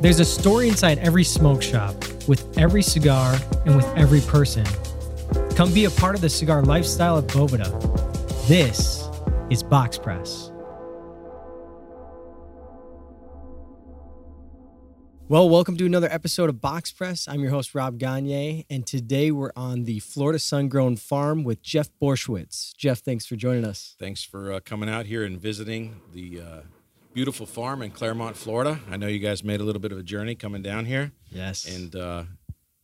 There's a story inside every smoke shop, with every cigar, and with every person. Come be a part of the cigar lifestyle at Boveda. This is Box Press. Well, welcome to another episode of Box Press. I'm your host, Rob Gagne, and today we're on the Florida Sun Grown Farm with Jeff Borysiewicz. Jeff, thanks for joining us. Thanks for uh, coming out here and visiting the uh, beautiful farm in Clermont, Florida. I know you guys made a little bit of a journey coming down here, Yes. and uh,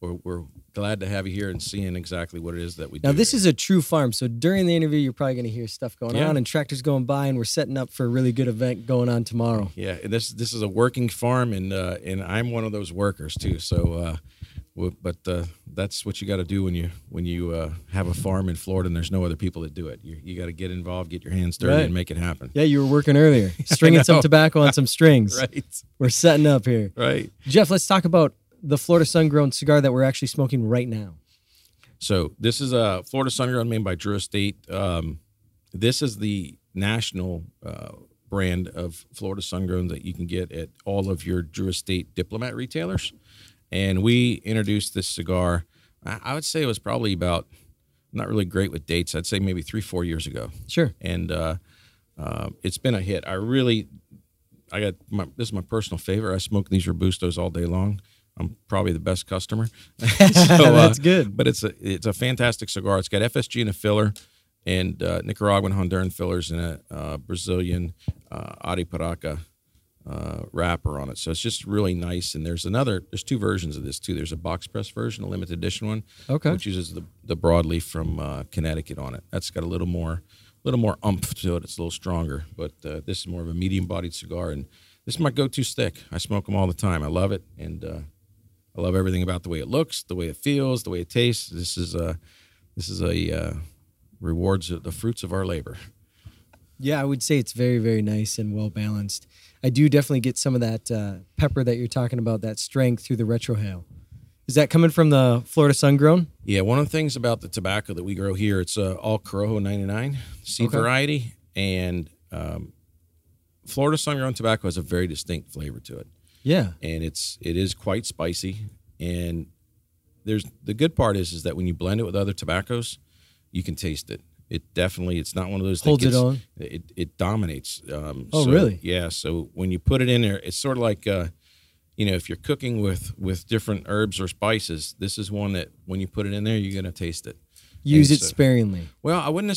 we're, we're glad to have you here and seeing exactly what it is that we do. Now, this is a true farm. So during the interview, you're probably going to hear stuff going Yeah. on and tractors going by, and we're setting up for a really good event going on tomorrow. yeah, and this this is a working farm, and uh, and I'm one of those workers too. So, uh, but uh, that's what you got to do when you when you uh, have a farm in Florida and there's no other people that do it. You you got to get involved, get your hands dirty, Right. and make it happen. Yeah, you were working earlier, stringing some tobacco on some strings. Right, We're setting up here. right. Jeff, let's talk about the Florida Sun Grown cigar that we're actually smoking right now. So this is a Florida Sun Grown made by Drew Estate. Um, this is the national uh, brand of Florida Sun Grown that you can get at all of your Drew Estate diplomat retailers. And we introduced this cigar. I would say it was probably about not really great with dates. I'd say maybe three, four years ago Sure. and uh, uh, it's been a hit. I really, I got my, this is my personal favorite. I smoke these robustos all day long. I'm probably the best customer. so, uh, That's good. But it's a it's a fantastic cigar. It's got FSG in a filler, and uh, Nicaraguan Honduran fillers and a uh, Brazilian uh, Arapiraca uh, wrapper on it. So it's just really nice. And there's another. There's two versions of this too. There's a box press version, a limited edition one, Okay. which uses the the broadleaf from uh, Connecticut on it. That's got a little more little more umph to it. It's a little stronger, but uh, this is more of a medium bodied cigar, and this is my go to stick. I smoke them all the time. I love it, and uh, I love everything about the way it looks, the way it feels, the way it tastes. This is a this is a uh, rewards the fruits of our labor. Yeah, I would say it's very, very nice and well balanced. I do definitely get some of that uh, pepper that you're talking about, that strength through the retrohale. Is that coming from the Florida Sun Grown? Yeah, one of the things about the tobacco that we grow here, it's uh, all Corojo 99 seed Okay. variety, and um, Florida sun grown tobacco has a very distinct flavor to it. Yeah. and it's it is quite spicy and there's the good part is is that when you blend it with other tobaccos you can taste it it definitely it's not one of those that Holds it on? it, it dominates um Oh, so, really? yeah so when you put it in there it's sort of like uh you know if you're cooking with with different herbs or spices this is one that when you put it in there you're going to taste it Use And it so- sparingly. well, I wouldn't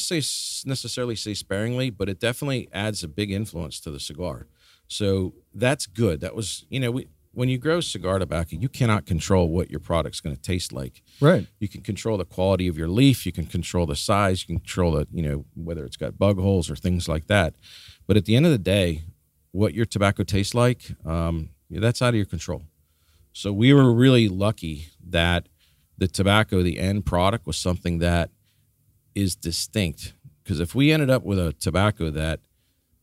necessarily say sparingly, but it definitely adds a big influence to the cigar. So that's good. That was, you know, we, when you grow cigar tobacco, you cannot control what your product's going to taste like. Right. You can control the quality of your leaf. You can control the size. You can control the, you know, whether it's got bug holes or things like that. But at the end of the day, what your tobacco tastes like, um, that's out of your control. So we were really lucky that the tobacco, the end product, was something that is distinct. Because if we ended up with a tobacco that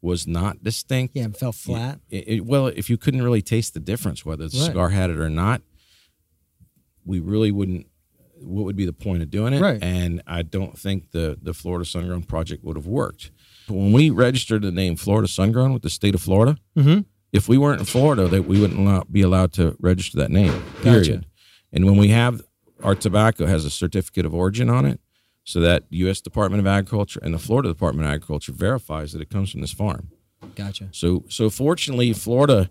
was not distinct, Yeah, and fell flat. it, it- well, if you couldn't really taste the difference whether the Right. cigar had it or not, we really wouldn't. What would be the point of doing it? Right. And I don't think the the Florida Sungrown project would have worked. But when we registered the name Florida Sungrown with the state of Florida, Mm-hmm. if we weren't in Florida, that we wouldn't allow, be allowed to register that name. Period. Gotcha. And when we have our tobacco has a certificate of origin on it, so that U.S. Department of Agriculture and the Florida Department of Agriculture verifies that it comes from this farm. Gotcha. So so fortunately, Florida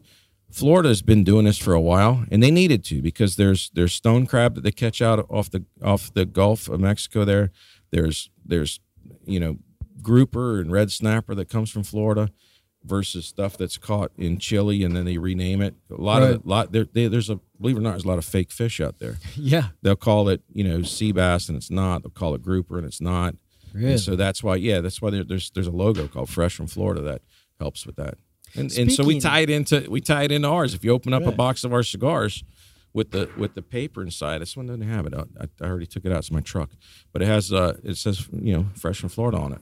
Florida has been doing this for a while, and they needed to because there's there's stone crab that they catch out off the off the Gulf of Mexico. There, there's there's you know grouper and red snapper that comes from Florida versus stuff that's caught in Chile and then they rename it. A lot Right. of lot there, they, there's a believe it or not, there's a lot of fake fish out there. Yeah. They'll call it you know sea bass and it's not. They'll call it grouper and it's not. Really? And so that's why, yeah, that's why there, there's there's a logo called Fresh from Florida that helps with that. And, and so we tie it into we tie it into ours. If you open up a box of our cigars with the with the paper inside, this one doesn't have it. I, I already took it out. It's my truck, but it has uh it says you know Fresh from Florida on it.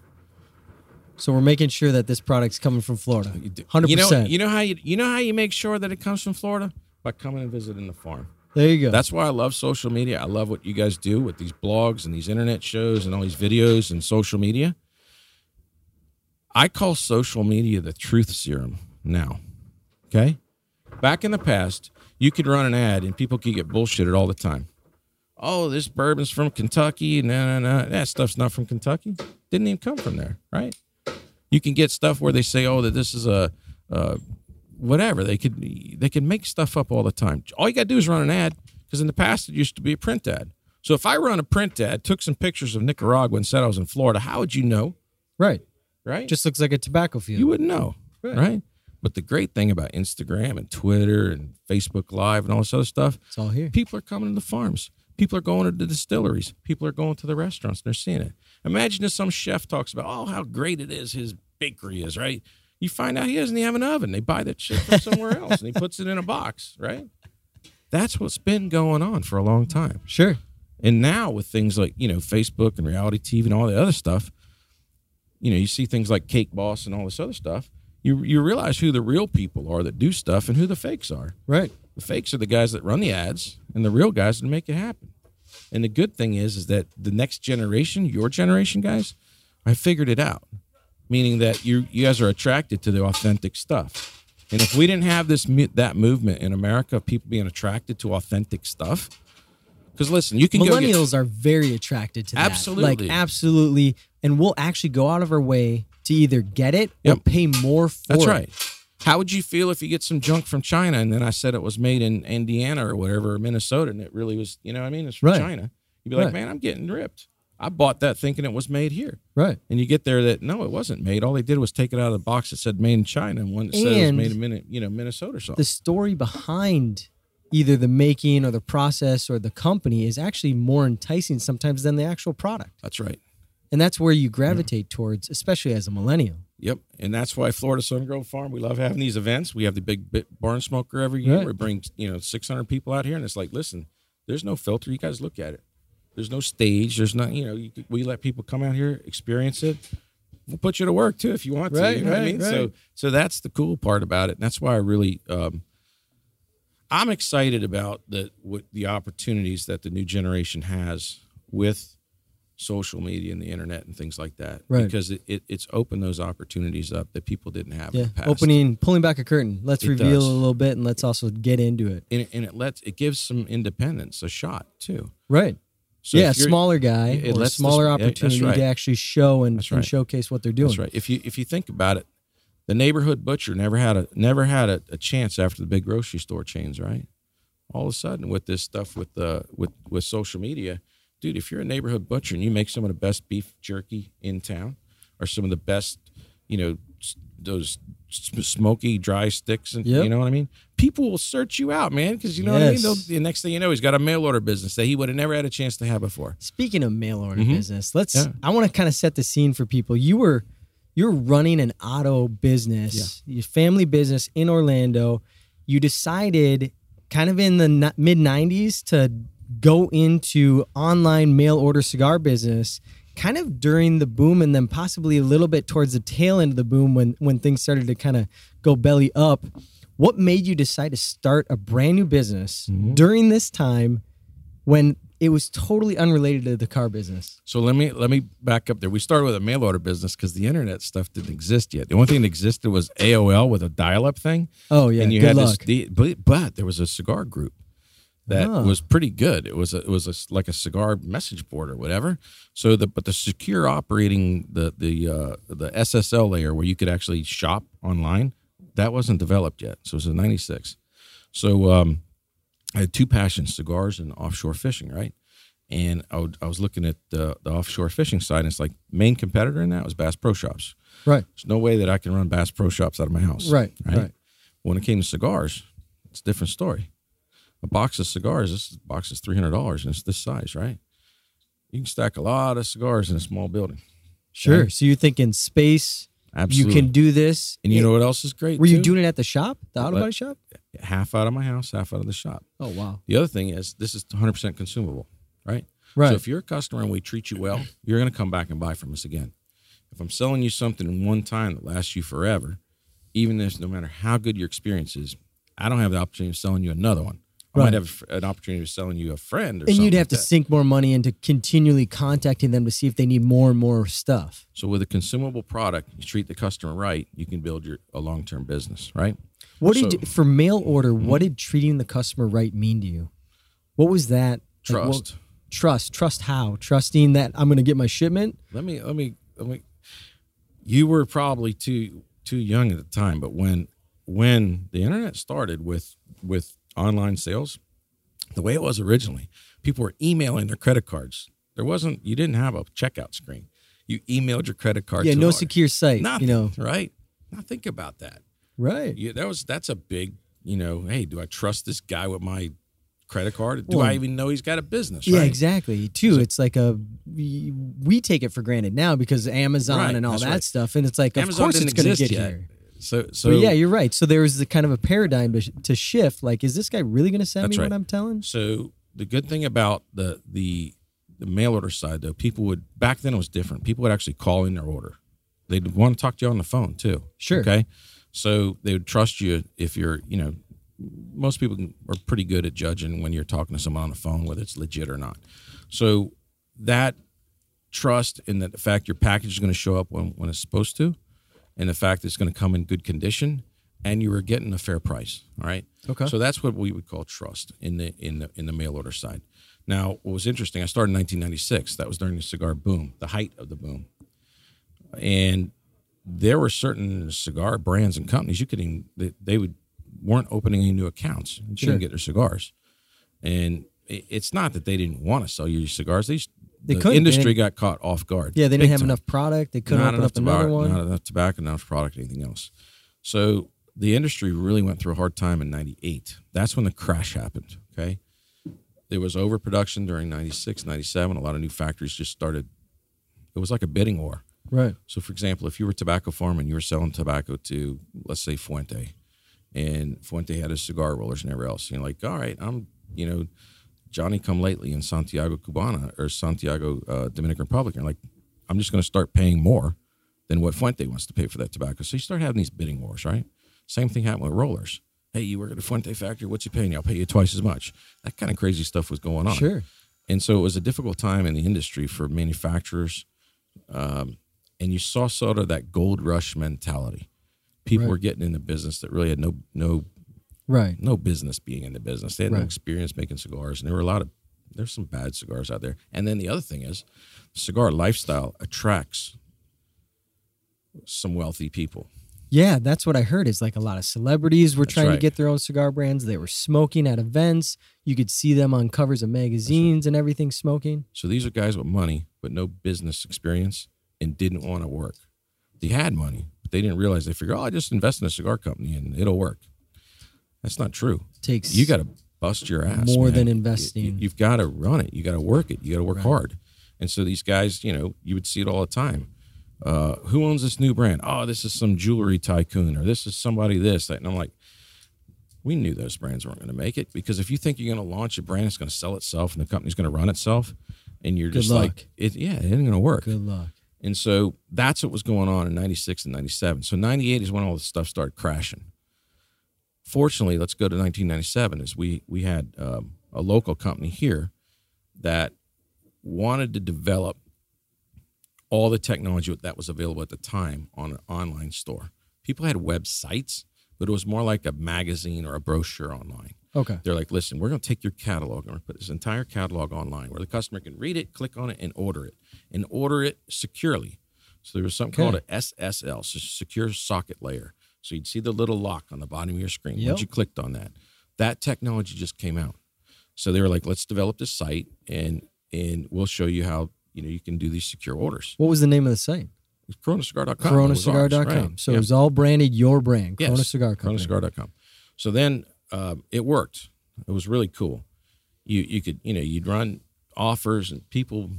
So we're making sure that this product's coming from Florida. Hundred You know percent. you know how you you know how you make sure that it comes from Florida by coming and visiting the farm. There you go. That's why I love social media. I love what you guys do with these blogs and these internet shows and all these videos and social media. I call social media the truth serum now. Okay? Back in the past, you could run an ad and people could get bullshitted all the time. Oh, this bourbon's from Kentucky. No, no, no. That stuff's not from Kentucky. Didn't even come from there, right? You can get stuff where they say, oh, that this is a, uh, whatever. They could they can make stuff up all the time. All you got to do is run an ad because in the past it used to be a print ad. So if I run a print ad, took some pictures of Nicaragua and said I was in Florida, how would you know? Right. Right? Just looks like a tobacco field. you wouldn't know, Right. right. But the great thing about Instagram and Twitter and Facebook Live and all this other stuff, it's all here. people are coming to the farms. People are going to the distilleries. People are going to the restaurants and they're seeing it. Imagine if some chef talks about, oh, how great it is his bakery is, right? You find out he doesn't even have an oven. They buy that shit from somewhere else and he puts it in a box, right? That's what's been going on for a long time. Sure. And now with things like, you know, Facebook and reality TV and all the other stuff, you know, you see things like Cake Boss and all this other stuff. You you realize who the real people are that do stuff and who the fakes are. Right. The fakes are the guys that run the ads and the real guys to make it happen. And the good thing is is that the next generation, your generation guys, I figured it out. Meaning that you you guys are attracted to the authentic stuff. And if we didn't have this that movement in America of people being attracted to authentic stuff, because listen, you can go get, Millennials are very attracted to that. Absolutely. Like absolutely. And we'll actually go out of our way to either get it or pay more for That's it. right. How would you feel if you get some junk from China and then I said it was made in Indiana or whatever, or Minnesota, and it really was, you know what I mean? It's from Right. China. You'd be like, Right. man, I'm getting ripped. I bought that thinking it was made here. Right. And you get there that, no, it wasn't made. All they did was take it out of the box that said made in China and one that said it was made in, Min- you know, Minnesota or something. The story behind either the making or the process or the company is actually more enticing sometimes than the actual product. That's right. And that's where you gravitate towards, especially as a millennial. Yep. And that's why Florida Sun Grown Farm, we love having these events. We have the big barn smoker every year. Right. We bring, you know, 600 people out here and it's like, listen, there's no filter. You guys look at it. There's no stage. There's not, you know, you, we let people come out here, experience it. We'll put you to work too if you want to. Right, you know what I right, mean? So, so that's the cool part about it. And that's why I really, um, I'm excited about the what the opportunities that the new generation has with social media and the internet and things like that. Right. Because it, it, it's opened those opportunities up that people didn't have Yeah. in the past. Opening, pulling back a curtain. Let's It reveal does. a little bit and let's also get into it. and, and it lets it gives some independence a shot too. Right. So yeah, smaller guy it or smaller opportunity right. to actually show and, That's and showcase what they're doing. That's right. If you if you think about it, the neighborhood butcher never had a never had a, a chance after the big grocery store chains, right? All of a sudden, with this stuff with the with with social media, dude, if you're a neighborhood butcher and you make some of the best beef jerky in town, or some of the best, you know, those smoky dry sticks, and Yep. you know what I mean, people will search you out, man, because you know what I mean. They'll, the next thing you know, he's got a mail order business that he would have never had a chance to have before. Speaking of mail order Mhm. business, let's. Yeah. I want to kind of set the scene for people. You were you're running an auto business, your family business in Orlando. You decided, kind of in the mid '90s, to go into online mail order cigar business. Kind of during the boom, and then possibly a little bit towards the tail end of the boom when when things started to kind of go belly up. What made you decide to start a brand new business Mm-hmm. during this time when it was totally unrelated to the car business. So let me let me back up there. We started with a mail order business because the internet stuff didn't exist yet. The only thing that existed was AOL with a dial-up thing. Oh yeah, and you good had luck. this. But there was a cigar group that Oh. was pretty good. It was a, it was a, like a cigar message board or whatever. So the but the secure operating the the uh, the SSL layer where you could actually shop online that wasn't developed yet. So it was in '96. So um, I had two passions: cigars and offshore fishing. Right. And I, would, I was looking at the, the offshore fishing side, and it's like main competitor in that was Bass Pro Shops. right, There's no way that I can run Bass Pro Shops out of my house. right, right. When it came to cigars, it's a different story. A box of cigars, this box is three hundred dollars, and it's this size, right? You can stack a lot of cigars in a small building. Sure. So you think in space Absolutely. you can do this? and you know what else is great? Were you doing it at the shop, the auto body shop? half out of my house, half out of the shop? Oh wow. The other thing is this is 100 percent consumable, right? Right. So if you're a customer and we treat you well, you're going to come back and buy from us again. If I'm selling you something in one time that lasts you forever, even if no matter how good your experience is, I don't have the opportunity of selling you another one. I Right. might have an opportunity of selling you a friend or and you'd have like to that. sink more money into continually contacting them to see if they need more and more stuff. So with a consumable product, you treat the customer right, you can build your a long term business, right? What did So- you, for mail order? Mm-hmm. What did treating the customer right mean to you? What was that? like, what- Trust. trust. Trust how? Trusting that I'm going to get my shipment. let me let me let me you were probably too too young at the time but when when the internet started with with online sales the way it was originally people were emailing their credit cards there wasn't you didn't have a checkout screen you emailed your credit card yeah, to no secure site. nothing, You know, right now think about that right? you, that was that's a big you know hey do i trust this guy with my credit card do Well, i even know he's got a business Yeah, exactly. Too, it's like a we, take it for granted now because Amazon Right, and all that right. stuff, and it's like of course it's going to get yet here. So so But yeah, you're right. So there was the kind of a paradigm to, to shift. Like, is this guy really going to send me right. what I'm telling? So the good thing about the the the mail order side though, people would back then it was different. People would actually call in their order. They'd want to talk to you on the phone too. Sure. Okay. So they would trust you if you're, you know, most people are pretty good at judging when you're talking to someone on the phone whether it's legit or not. So that trust in that the fact your package is going to show up when, when it's supposed to, and the fact it's going to come in good condition, and you were getting a fair price. All right. Okay. So that's what we would call trust in the in the in the mail order side. Now, what was interesting, I started in 1996. That was during the cigar boom, the height of the boom, and there were certain cigar brands and companies you could even they, they would weren't opening any new accounts. You Sure. couldn't get their cigars, and it's not that they didn't want to sell you your cigars. They, They the couldn't. They industry got caught off guard. Yeah, they didn't have time enough product. They couldn't not open enough up another tobacco, one. Not enough tobacco, not enough product, anything else. So the industry really went through a hard time in '98. That's when the crash happened. Okay, there was overproduction during '96, '97. A lot of new factories just started. It was like a bidding war. Right. So, for example, if you were a tobacco farm and you were selling tobacco to, let's say, Fuente, and Fuente had his cigar rollers and everything else, you're like, all right, I'm, you know, Johnny come lately in Santiago Cubana or Santiago uh, Dominican Republic. You're like, I'm just going to start paying more than what Fuente wants to pay for that tobacco. So you start having these bidding wars, right? Same thing happened with rollers. Hey, you work at a Fuente factory. What's you paying you? I'll pay you twice as much. That kind of crazy stuff was going on. Sure. And so it was a difficult time in the industry for manufacturers. Um, and you saw sort of that gold rush mentality. People Right. were getting in the business that really had no no Right. no business being in the business. They had no experience making cigars, and there were a lot of there's some bad cigars out there. And then the other thing is, cigar lifestyle attracts some wealthy people. Yeah, that's what I heard. Is like a lot of celebrities were That's trying to get their own cigar brands. They were smoking at events. You could see them on covers of magazines and everything smoking. So these are guys with money but no business experience and didn't want to work. They had money, but they didn't realize. They figured, oh, I just invest in a cigar company and it'll work. That's not true. Takes You got to bust your ass. More man. than investing. You, have got to run it. You got to work it. You got to work Right. hard. And so these guys, you know, you would see it all the time. Uh, who owns this new brand? Oh, this is some jewelry tycoon, or this is somebody this. That. And I'm like, we knew those brands weren't going to make it because if you think you're going to launch a brand it's going to sell itself and the company's going to run itself, and you're Good just luck. like, it, yeah, it ain't going to work. good luck. And so that's what was going on in 96 and 97. So 98 is when all this stuff started crashing. Fortunately, let's go to 1997 is we we had um, a local company here that wanted to develop all the technology that was available at the time on an online store. People had websites, but it was more like a magazine or a brochure online. Okay. They're like, listen, we're going to take your catalog and we're put this entire catalog online where the customer can read it, click on it, and order it, and order it securely. So there was something Okay. called a SSL, so secure socket layer. So you'd see the little lock on the bottom of your screen Yep. once you clicked on that. That technology just came out. So they were like, let's develop this site and and we'll show you how you know you can do these secure orders. What was the name of the site? CoronaCigar.com. That was ours, CoronaCigar.com. right. So Yeah. it was all branded your brand, Yes, Cigar Company. CoronaCigar.com. So then um, it worked. It was really cool. You you could you know you'd run offers and people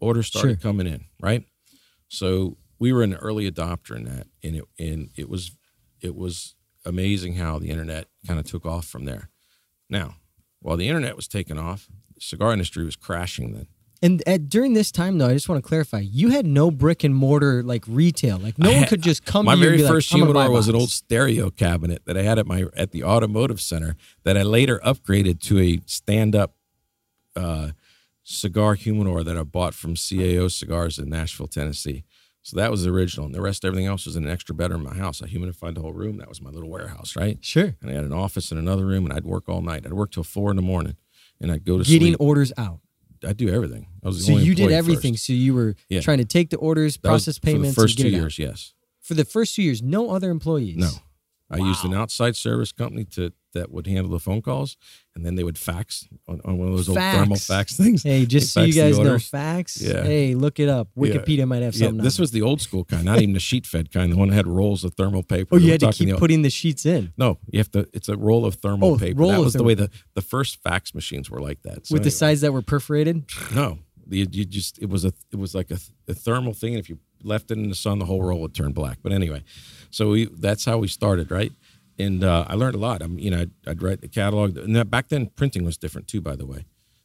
orders started Sure. coming in right. So we were an early adopter in that, and it and it was it was amazing how the internet kind of took off from there. Now, while the internet was taking off, the cigar industry was crashing then. And at, during this time, though, I just want to clarify: you had no brick and mortar like retail. Like no I one had- could just come My to you very and be first like, "I'm gonna buy humidor was an old stereo cabinet that I had at my at the automotive center that I later upgraded to a stand up uh, cigar humidor that I bought from CAO Cigars in Nashville, Tennessee. So that was the original, and the rest, everything else was in an extra bedroom in my house. I humidified the whole room. That was my little warehouse, right? Sure. And I had an office in another room, and I'd work all night. I'd work till four in the morning, and I'd go to Getting sleep. orders out. I'd do everything. I was the So you did everything. first. So you were Yeah. trying to take the orders, That process for the payments, first two years, yes. For the first two years, no other employees. No, I used an outside service company to that would handle the phone calls, and then they would fax on, on one of those old Fax. thermal fax things. Hey, just so you guys know, facts. Yeah. Hey, look it up. Yeah. Wikipedia might have Yeah, something. this on was the old school kind, not even the sheet fed kind. The one that had rolls of thermal paper. Oh, you had to keep the- putting the sheets in No, you have to. It's a roll of thermal Oh, paper. roll that was the way the the first fax machines were like that. So with the sides that were perforated. No, you, you just it was a it was like a, a thermal thing, and if you left it in the sun, the whole roll would turn black. But anyway, so we that's how we started, right? And uh, I learned a lot. I'm you know I'd, I'd write the catalog, and that, back then printing was different too. By the way,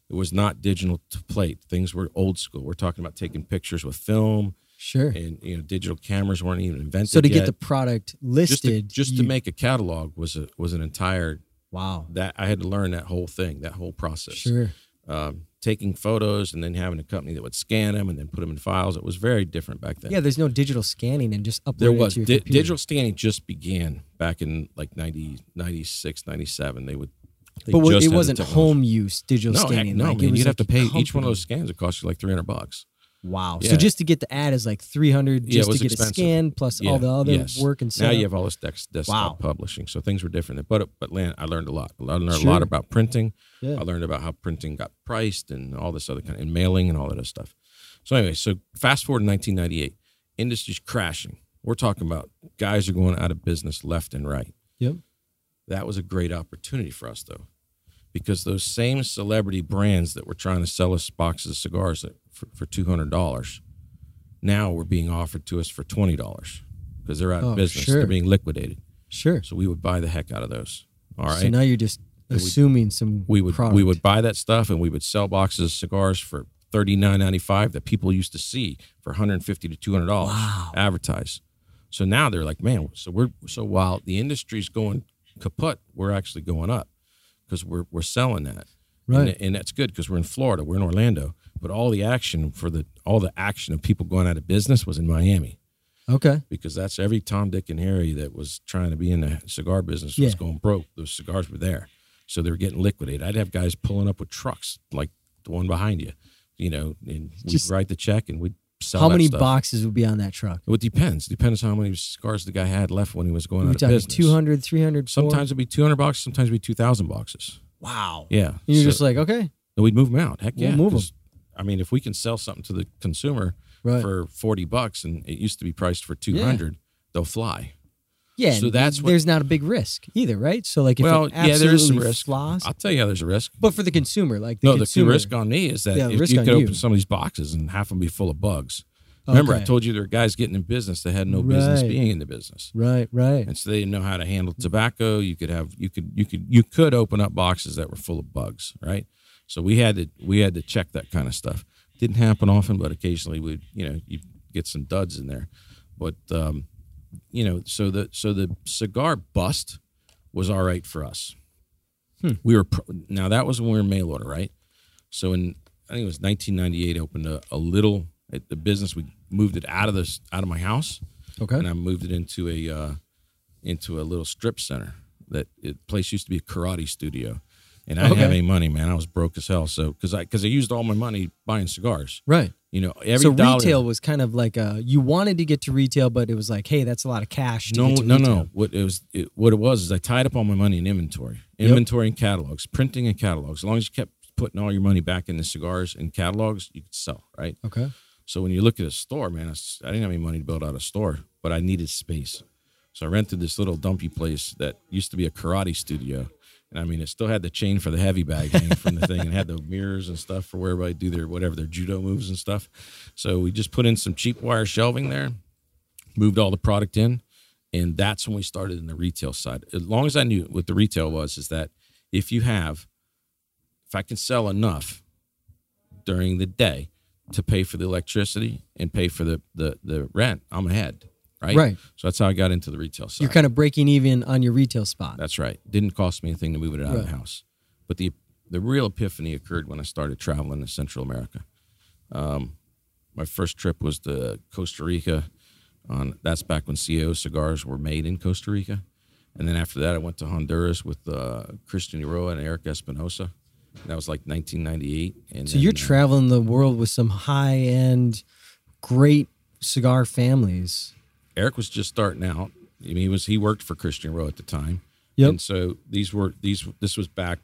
it was not digital to plate. Things were old school. We're talking about taking pictures with film, Sure. and you know digital cameras weren't even invented. So to get the product just to, listed, just you- to make a catalog was a was an entire wow. that I had to learn that whole thing, that whole process Sure. um, taking photos and then having a company that would scan them and then put them in files. It was very different back then. Yeah, there's no digital scanning and just upload there was to your di- digital scanning just began back in like 90, 96, 97. They would, they but it wasn't home use digital No, scanning. no, like, man. You'd have to pay a each one of those scans. It cost you like three hundred bucks. Wow. Yeah. So just to get the ad is like 300 Yeah, it just to was get expensive. a scan plus all the other yes. work and stuff. now you have all this desk, desktop Wow. publishing, so things were different. But but land, I learned a lot. I learned a lot about printing. Yeah. I learned about how printing got priced and all this other kind of and mailing and all that other stuff. So anyway, so fast forward to 1998, industry's crashing. We're talking about guys are going out of business left and right. Yep. That was a great opportunity for us though, because those same celebrity brands that were trying to sell us boxes of cigars that, for, for two hundred dollars, now were being offered to us for twenty dollars because they're out Oh, of business. sure. They're being liquidated. Sure. So we would buy the heck out of those. All right So now you're just we- assuming some we would product. we would buy that stuff and we would sell boxes of cigars for thirty nine ninety five that people used to see for one hundred fifty to two hundred dollars Wow. advertised. So now they're like, man, so we're so while the industry's going kaput, we're actually going up because we're we're selling that, Right. And, and that's good because we're in Florida, we're in Orlando, but all the action for the all the action of people going out of business was in Miami Okay. because that's every Tom, Dick, and Harry that was trying to be in the cigar business was Yeah. going broke. Those cigars were there, so they were getting liquidated. I'd have guys pulling up with trucks like the one behind you, you know, and we'd Just- write the check and we'd sell. How that many stuff. boxes would be on that truck? It depends. Depends on how many cigars the guy had left when he was going out of business. 200, 300, Sometimes it'd be two hundred boxes. Sometimes it'd be two thousand boxes. Wow. Yeah, And you're So- just like, okay, and we'd move them out. Heck We'll yeah, move 'cause, I mean, if we can sell something to the consumer right. for forty bucks and it used to be priced for two hundred, they'll fly. yeah. so that's what- there's not a big risk either, right? So like if well, yeah, there is some risk. floss, I'll tell you, how there's a risk. but for the consumer, like the no, the, consumer, the risk on me is that Yeah, if you could you. open some of these boxes and half of them be full of bugs. Remember, I told you there are guys getting in business that had no business being in the business. Right, right. and so they didn't know how to handle tobacco. You could have you could you could you could open up boxes that were full of bugs, right? So we had to we had to check that kind of stuff. Didn't happen often, but occasionally we'd you know you get some duds in there. But um, you know, so the so the cigar bust was all right for us. Hmm. We were pro- now that was when we were mail order, right? So in I think it was 1998, opened a, a little at the business. We moved it out of this out of my house Okay. and I moved it into a uh, into a little strip center. That it, place used to be a karate studio, and I didn't have any money, man. I was broke as hell. So because I because I used all my money buying cigars. Right. You know, every so dollar. retail was kind of like a you wanted to get to retail, but it was like, hey, that's a lot of cash. No, no, retail. no. What it was, it, what it was is I tied up all my money in inventory, Yep. inventory and catalogs, printing and catalogs. As long as you kept putting all your money back in the cigars and catalogs, you could sell, right? Okay. So when you look at a store, man, it's, I didn't have any money to build out a store, but I needed space. So I rented this little dumpy place that used to be a karate studio. And I mean, it still had the chain for the heavy bag hanging from the thing and had the mirrors and stuff for where everybody do their whatever, their judo moves and stuff. So we just put in some cheap wire shelving there, moved all the product in. And that's when we started in the retail side. As long as I knew what the retail was, is that if you have, if I can sell enough during the day to pay for the electricity and pay for the the, the rent, I'm ahead. Right. Right. So that's how I got into the retail side. You're kind of breaking even on your retail spot. That's right. Didn't cost me anything to move it out of the house. But the the real epiphany occurred when I started traveling to Central America. Um, my first trip was to Costa Rica. On that's back when CAO cigars were made in Costa Rica, and then after that, I went to Honduras with uh, Christian Eiroa and Eric Espinosa. That was like 1998. And So then, you're uh, traveling the world with some high end, great cigar families. Eric was just starting out. I mean, he was he worked for Christian Eiroa at the time. Yep. And so these were these this was back,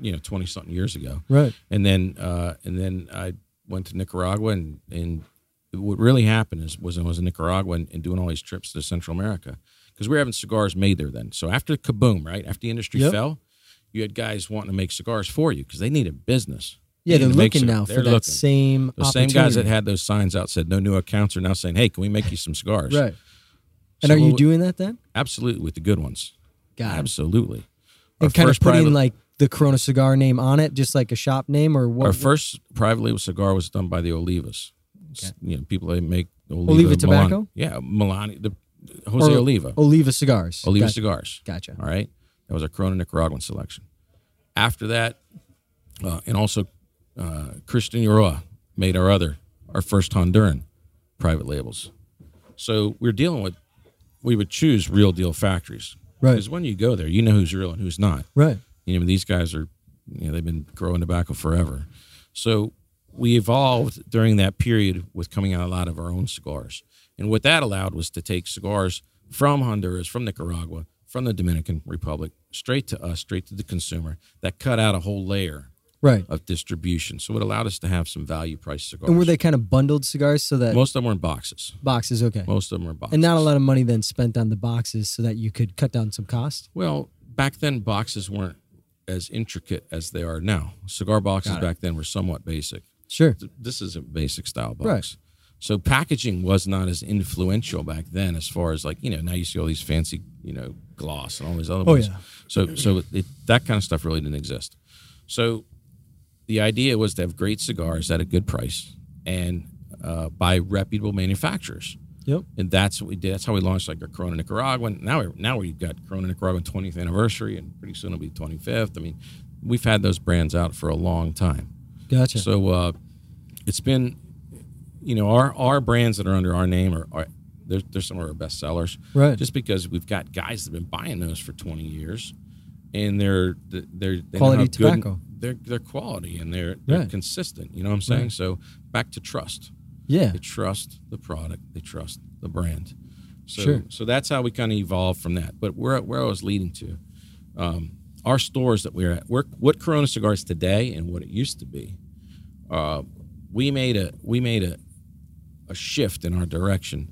you know, twenty something years ago. Right. And then uh, and then I went to Nicaragua and and what really happened is was I was in Nicaragua and, and doing all these trips to Central America because we were having cigars made there then. So after kaboom, right after the industry Yep. fell, you had guys wanting to make cigars for you because they needed business. Yeah, They they're needed to make looking now for they're that looking. same Those same guys that had those signs out said no new accounts are now saying, "Hey, can we make you some cigars?" Right. And So are you doing that then? Absolutely, with the good ones. Got it. Absolutely. And kind of putting private- like the Corona cigar name on it, just like a shop name or what? our first private label cigar was done by the Olivas. S- You know, people that make Oliva, Oliva Milan- tobacco? yeah, Milani, the Jose Or Oliva, Oliva cigars. Oliva Gotcha. cigars. Gotcha. All right, that was our Corona Nicaraguan selection. After that, uh, and also uh, Christian Eiroa made our other, our first Honduran private labels. So we're dealing with, we would choose real deal factories. Right. Because when you go there, you know who's real and who's not. Right. you know these guys are you know they've been growing tobacco forever so we evolved during that period with coming out a lot of our own cigars and what that allowed was to take cigars from honduras from nicaragua from the dominican republic straight to us straight to the consumer that cut out a whole layer Right. of distribution so it allowed us to have some value price cigars And were they kind of bundled cigars so that most of them were in boxes boxes? Okay. most of them were boxes and not a lot of money then spent on the boxes so that you could cut down some cost. Well, back then boxes weren't as intricate as they are now. Cigar boxes back then were somewhat basic. Sure. Th- This is a basic style box. Right. So packaging was not as influential back then as far as like, you know, now you see all these fancy, you know, gloss and all these other Oh, ones. yeah. So so it, that kind of stuff really didn't exist. So the idea was to have great cigars at a good price and uh, by reputable manufacturers Yep. and that's what we did. That's how we launched like our Corona Nicaraguan. Now, we now we've got Corona Nicaraguan 20th anniversary, and pretty soon it'll be 25th. I mean, we've had those brands out for a long time. Gotcha. So uh, it's been, you know, our our brands that are under our name are, are they're, they're some of our best sellers, Right. Just because we've got guys that've been buying those for 20 years, and they're they're they Quality how good- tobacco. They're they're quality and they're they're Right. consistent. You know what I'm saying? Right. So back to trust. yeah. They trust the product. They trust the brand. So, Sure. so that's how we kind of evolved from that. But where where I was leading to, um, our stores that we're at, we're, what Corona cigars today and what it used to be, uh, we made a we made a a shift in our direction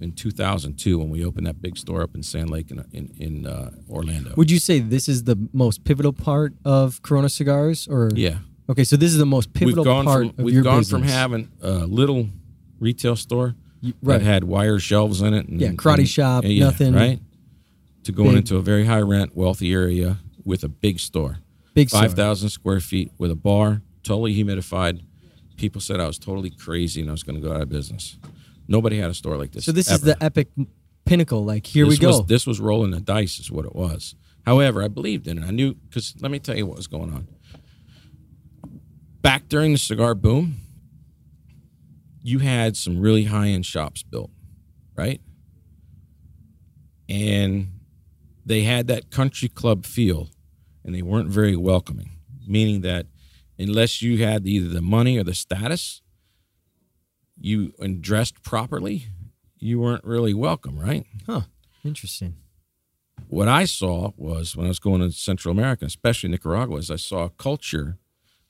in in 2002 when we opened that big store up in Sand Lake in in, in uh, Orlando. Would you say this is the most pivotal part of Corona cigars, or yeah, Okay, so this is the most pivotal part from of we've your gone business. from having a little retail store You- right. that had wire shelves in it. And, Yeah, karate and- shop, yeah, nothing right. To going big. into a very high rent, wealthy area with a big store, big five thousand square feet with a bar, totally humidified. People said I was totally crazy and I was going to go out of business. Nobody had a store like this. So this is the epic pinnacle. Like here this we go. Was, this was rolling the dice, is what it was. However, I believed in it. I knew because let me tell you what was going on. Back during the cigar boom, you had some really high end shops built, right? And they had that country club feel, and they weren't very welcoming. Meaning that unless you had either the money or the status, you and dressed properly, you weren't really welcome, right? huh. Interesting. what I saw was when I was going to Central America, especially Nicaragua, is I saw a culture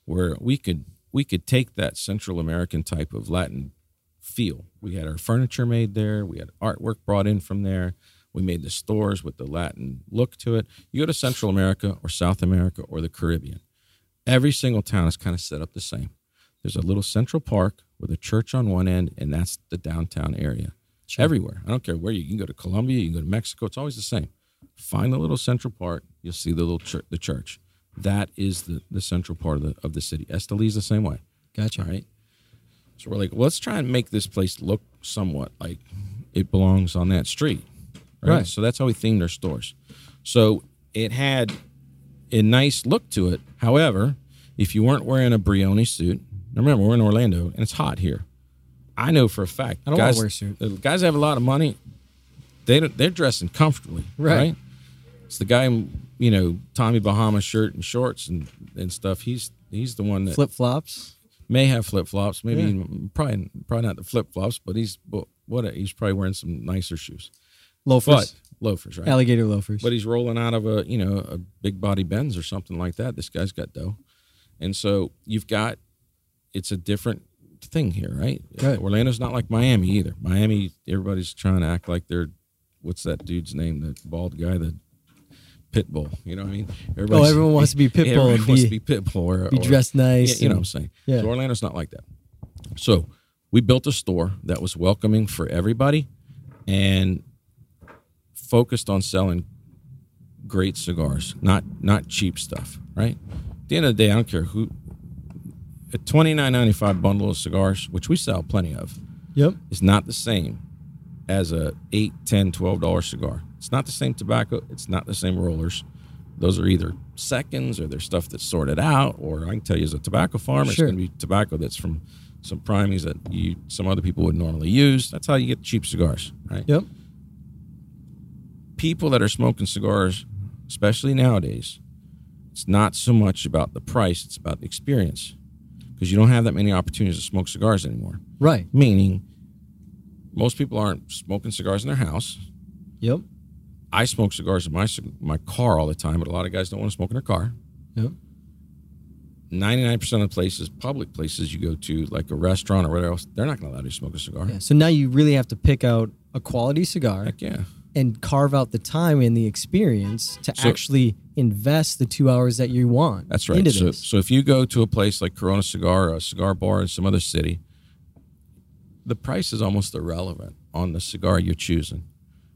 where we could we could take that Central American type of Latin feel. We had our furniture made there, we had artwork brought in from there. We made the stores with the Latin look to it. You go to Central America or South America or the Caribbean, every single town is kind of set up the same. There's a little central park with a church on one end, and that's the downtown area. Everywhere. I don't care where you, you can go to Colombia, you can go to Mexico. It's always the same. Find the little central part. You'll see the little church. The church. That is the, the central part of the of the city. Esteli's the same way. Gotcha. All right. So we're like, well, let's try and make this place look somewhat like it belongs on that street. Right. Right. So that's how we themed our stores. So it had a nice look to it. However, if you weren't wearing a Brioni suit, now remember we're in Orlando and it's hot here. I know for a fact. I don't guys, wear a suit. the Guys have a lot of money. They don't, they're dressing comfortably, Right. right. It's the guy, in, you know, Tommy Bahama shirt and shorts and, and stuff. He's he's the one that Flip flops. may have flip flops. Maybe Yeah. probably probably not the flip flops, but he's but what a, he's probably wearing some nicer shoes. Loafers. But loafers, right? alligator loafers. But he's rolling out of a you know a big body Benz or something like that. This guy's got dough, and so you've got it's a different thing here, right? Right. Orlando's not like Miami either. Miami, everybody's trying to act like they're what's that dude's name? The bald guy, the pit bull. You know what I mean? oh, everyone wants to be pit bull everyone wants be, to be pit bull or be or- dressed nice. yeah, you know what I'm saying? Yeah. So Orlando's not like that. So we built a store that was welcoming for everybody and focused on selling great cigars, not not cheap stuff, right? At the end of the day, I don't care who a twenty nine ninety five bundle of cigars, which we sell plenty of, Yep. is not the same as a 8 10 12 dollar cigar it's not the same tobacco it's not the same rollers those are either seconds or they're stuff that's sorted out or i can tell you as a tobacco farmer Sure. it's going to be tobacco that's from some primings that you some other people would normally use that's how you get cheap cigars right Yep. people that are smoking cigars especially nowadays it's not so much about the price it's about the experience because you don't have that many opportunities to smoke cigars anymore Right. meaning most people aren't smoking cigars in their house. Yep. I smoke cigars in my my car all the time, but a lot of guys don't want to smoke in their car. Yep. Ninety nine percent of places, public places you go to, like a restaurant or whatever else, they're not going to allow you to smoke a cigar. Yeah. So now you really have to pick out a quality cigar Heck yeah, and carve out the time and the experience to So- actually invest the two hours that you want. that's right. Into So, this. so if you go to a place like Corona Cigar, or a cigar bar in some other city, the price is almost irrelevant on the cigar you're choosing.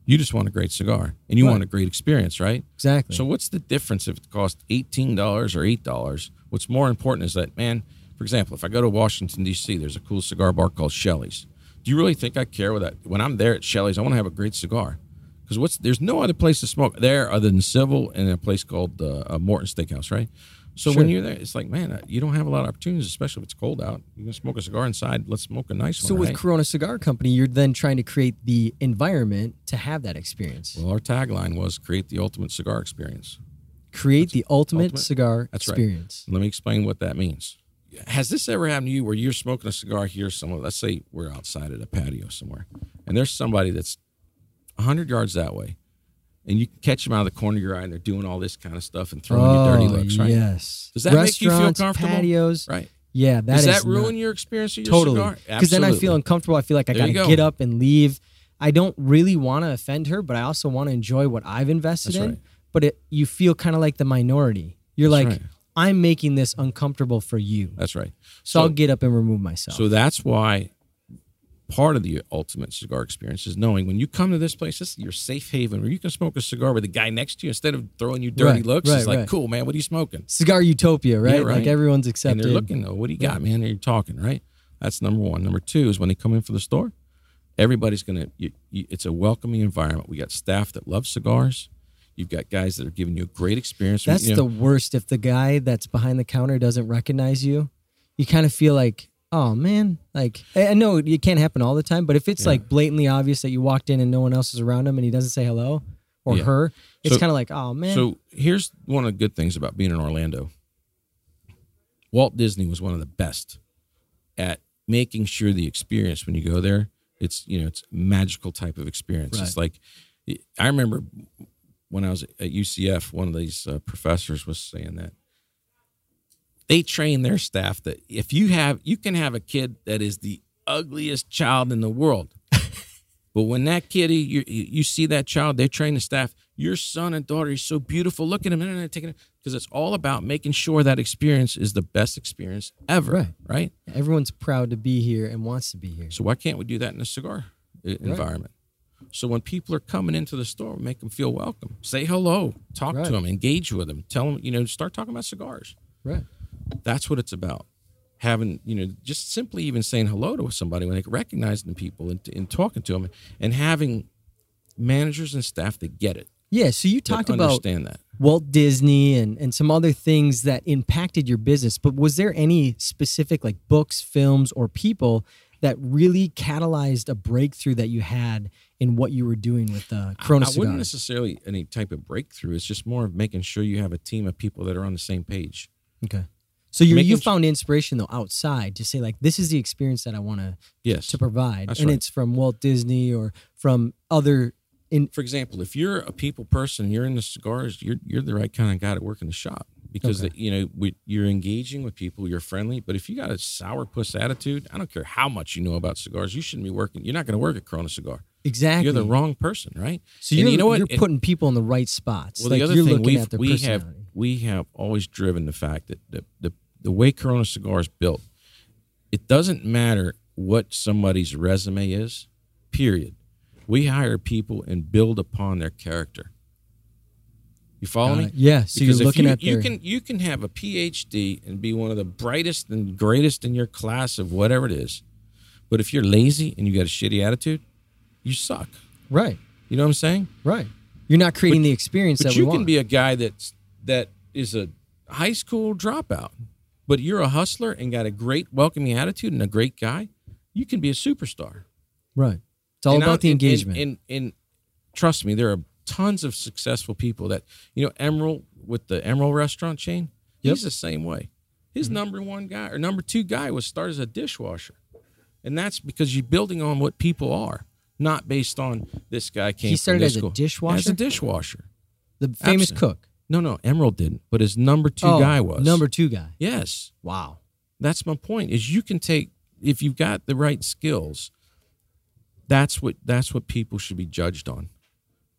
You just want a great cigar, and you Right. want a great experience, right? exactly. So what's the difference if it costs eighteen dollars or eight dollars? What's more important is that man. For example, if I go to Washington D.C., there's a cool cigar bar called Shelly's. Do you really think I care what that? When I'm there at Shelly's, I want to have a great cigar because what's there's no other place to smoke there other than Civil and a place called uh, uh, Morton Steakhouse, right? So when you're there, it's like, man, uh, you don't have a lot of opportunities, especially if it's cold out. You can smoke a cigar inside. Let's smoke a nice So one. So with right? Corona Cigar Company, you're then trying to create the environment to have that experience. well, our tagline was create the ultimate cigar experience. create the ultimate, ultimate- cigar That's right. experience. Let me explain what that means. Has this ever happened to you where you're smoking a cigar here somewhere? Let's say we're outside at a patio somewhere, and there's somebody that's 100 yards that way, and you catch them out of the corner of your eye, and they're doing all this kind of stuff and throwing you dirty oh, looks, right? Oh, Yes. Does that make you feel comfortable? Patios. Right. Yeah, that Does is that ruin not- your experience of your totally because then I feel uncomfortable. I feel like I There gotta go. get up and leave. I don't really want to offend her, but I also want to enjoy what I've invested That's in. right. But it, you feel kind of like the minority. You're That's like, right. I'm making this uncomfortable for you, That's right. so, I'll get up and remove myself. So that's why part of the ultimate cigar experience is knowing when you come to this place, this is your safe haven where you can smoke a cigar with the guy next to you instead of throwing you dirty Right, looks. right, it's like, right. cool, man, what are you smoking? Cigar utopia, right? Yeah, right. Like everyone's And accepted. they're looking, oh, what do you got, man? And you're talking, right? That's number one. Number two is when they come in for the store, everybody's going to, it's a welcoming environment. We got staff that love cigars. You've got guys that are giving you a great experience. That's you the worst. If the guy that's behind the counter doesn't recognize you, you kind of feel like, oh man, like I I know it can't happen all the time, but if it's Yeah. like blatantly obvious that you walked in and no one else is around him and he doesn't say hello or Yeah. her, it's So- kind of like, oh man, So here's one of the good things about being in Orlando. Walt Disney was one of the best at making sure the experience when you go there, it's you know, it's a magical type of experience. It's like I remember when I was at UCF, one of these uh, professors was saying that they train their staff that if you have you can have a kid that is the ugliest child in the world but when that kitty, you, you see that child, they train the staff. Your son and daughter is so beautiful. Look at him, and taking it because it's all about making sure that experience is the best experience ever. Right. Right. everyone's proud to be here and wants to be here. So why can't we do that in a cigar uh, i- environment? So when people are coming into the store, make them feel welcome. Say hello, talk Right. to them, engage with them, tell them, you know, start talking about cigars. Right. That's what it's about. Having, you know, just simply even saying hello to somebody when they recognize the people and, and talking to them and having managers and staff that get it. Yeah. So you talked about understand that. Walt Disney and, and some other things that impacted your business, but was there any specific like books, films, or people that really catalyzed a breakthrough that you had in what you were doing with uh, I- Corona I, wouldn't Cigars? necessarily any type of breakthrough. It's just more of making sure you have a team of people that are on the same page. Okay. So you you found inspiration though outside to say like this is the experience that I want to Yes. to provide, That's and right. it's from Walt Disney or from other in For example, if you're a people person, you're in the cigars, you're you're the right kind of guy to work in the shop because Okay. the, you know we, you're engaging with people, you're friendly. But if you got a sourpuss attitude, I don't care how much you know about cigars, you shouldn't be working. You're not going to work at Corona Cigar. exactly. You're the wrong person, right? So you know what? you're putting people in the right spots. Well, like the other you're thing looking we've, at their we have we have always driven the fact that the, the the way Corona Cigar is built, it doesn't matter what somebody's resume is. Period. We hire people and build upon their character. You follow me? it. Yeah. So Because you're looking you, at you their can you can have a PhD and be one of the brightest and greatest in your class of whatever it is, but if you're lazy and you got a shitty attitude, you suck. right, You know what I'm saying? right. You're not creating the experience that we want. But that you can be a guy that's that is a high school dropout, but you're a hustler and got a great welcoming attitude and a great guy. You can be a superstar. right. It's all And about I- the engagement. And, and, and trust me, there are tons of successful people that you know. Emeril with the Emeril restaurant chain, Yep. he's the same way. His mm-hmm. number one guy or number two guy was started as a dishwasher, and that's because you're building on what people are, not based on this guy came. He started as a dishwasher? As a dishwasher. the famous absolutely. cook. No, no, Emeril didn't, but his number two Oh, guy was number two guy. Yes, Wow. that's my point. Is you can take if you've got the right skills. That's what that's what people should be judged on,